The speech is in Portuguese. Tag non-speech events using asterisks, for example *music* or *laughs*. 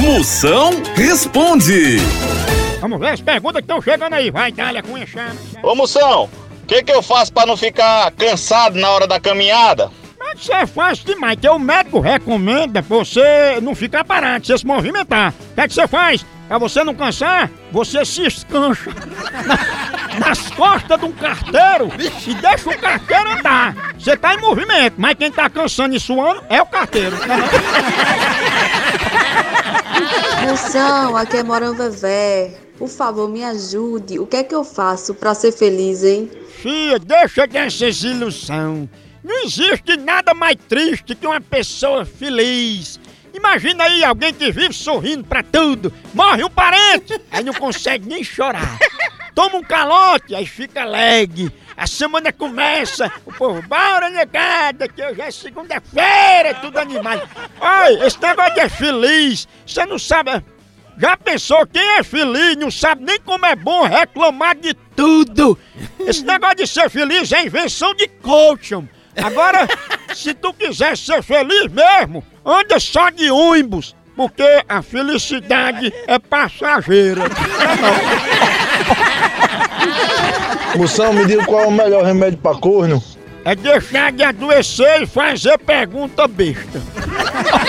Moção responde. Vamos ver as perguntas que estão chegando aí. Vai, Dália, com enxame. Ô Moção, o que, que eu faço pra não ficar cansado na hora da caminhada? Mas isso é fácil demais, que o médico recomenda você não ficar parado, você se movimentar. O que é que você faz? Pra você não cansar, você se escancha na- *laughs* nas costas de um carteiro e deixa o carteiro andar. Você tá em movimento, mas quem tá cansando e suando é o carteiro. *laughs* Moção, aqui é Morão Vevé. Por favor, me ajude. O que é que eu faço pra ser feliz, hein? Filha, deixa dessas ilusão. Não existe nada mais triste que uma pessoa feliz. Imagina aí alguém que vive sorrindo pra tudo. Morre um parente, aí não consegue nem chorar. Toma um calote, aí fica alegre. A semana começa, o povo, bora negada, que hoje é segunda-feira, tudo animado. Olha, esse negócio é feliz, você não sabe. Já pensou quem é feliz não sabe nem como é bom reclamar de tudo? Esse negócio de ser feliz é invenção de coaching. Agora, *laughs* se tu quiser ser feliz mesmo, anda só de ônibus, porque a felicidade é passageira. *laughs* Moção, me diga qual é o melhor remédio pra corno. É deixar de adoecer e fazer pergunta besta. *laughs*